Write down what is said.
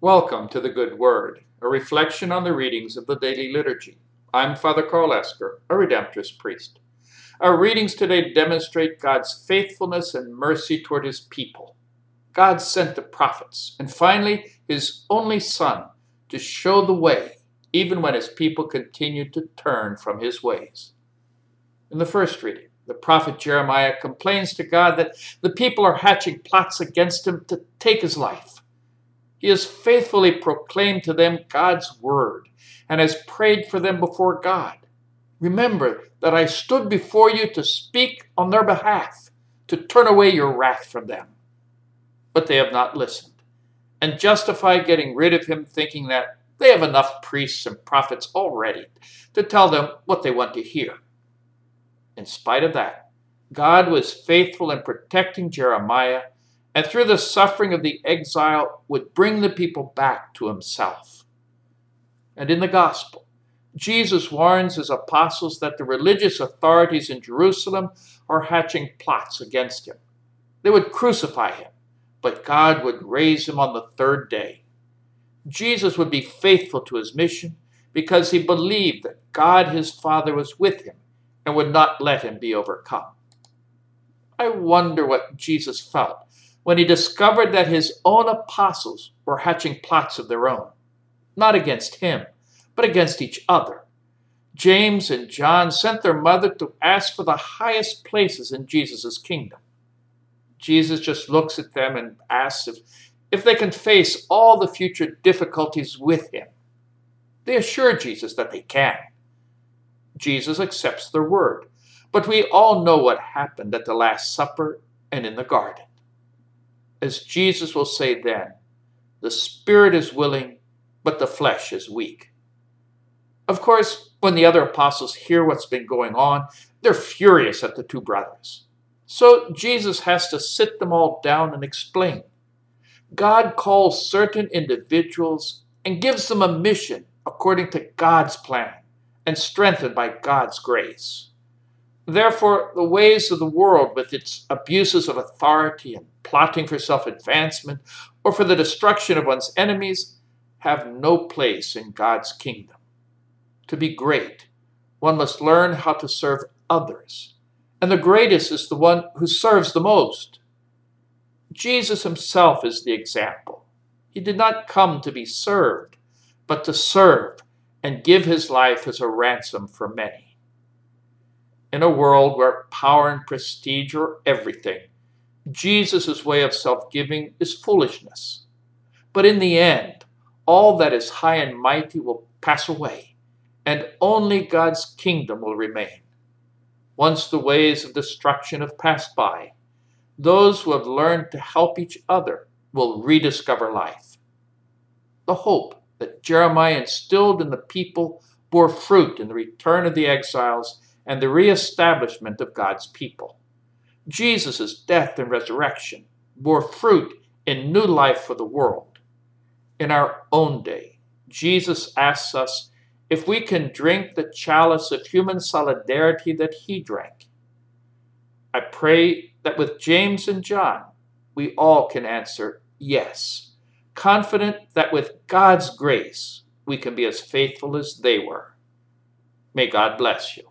Welcome to the Good Word, a reflection on the readings of the daily liturgy. I'm Father Karl Esker, a Redemptorist priest. Our readings today demonstrate God's faithfulness and mercy toward his people. God sent the prophets, and finally, his only Son, to show the way, even when his people continued to turn from his ways. In the first reading, the prophet Jeremiah complains to God that the people are hatching plots against him to take his life. He has faithfully proclaimed to them God's word and has prayed for them before God. Remember that I stood before you to speak on their behalf, to turn away your wrath from them. But they have not listened, and justify getting rid of him, thinking that they have enough priests and prophets already to tell them what they want to hear. In spite of that, God was faithful in protecting Jeremiah, and through the suffering of the exile would bring the people back to himself. And in the gospel, Jesus warns his apostles that the religious authorities in Jerusalem are hatching plots against him. They would crucify him, but God would raise him on the third day. Jesus would be faithful to his mission because he believed that God his Father was with him and would not let him be overcome. I wonder what Jesus felt when he discovered that his own apostles were hatching plots of their own, not against him, but against each other. James and John sent their mother to ask for the highest places in Jesus' kingdom. Jesus just looks at them and asks if, if they can face all the future difficulties with him. They assure Jesus that they can. Jesus accepts their word. But we all know what happened at the Last Supper and in the garden. As Jesus will say then, the spirit is willing, but the flesh is weak. Of course, when the other apostles hear what's been going on, they're furious at the two brothers. So Jesus has to sit them all down and explain. God calls certain individuals and gives them a mission according to God's plan and strengthened by God's grace. Therefore, the ways of the world, with its abuses of authority and plotting for self advancement or for the destruction of one's enemies, have no place in God's kingdom. To be great, one must learn how to serve others, and the greatest is the one who serves the most. Jesus himself is the example. He did not come to be served, but to serve and give his life as a ransom for many. In a world where power and prestige are everything, Jesus' way of self giving is foolishness. But in the end, all that is high and mighty will pass away, and only God's kingdom will remain. Once the ways of destruction have passed by, those who have learned to help each other will rediscover life. The hope that Jeremiah instilled in the people bore fruit in the return of the exiles and the reestablishment of God's people. Jesus' death and resurrection bore fruit in new life for the world. In our own day, Jesus asks us if we can drink the chalice of human solidarity that he drank. I pray that with James and John, we all can answer yes confident that with God's grace, we can be as faithful as they were. May God bless you.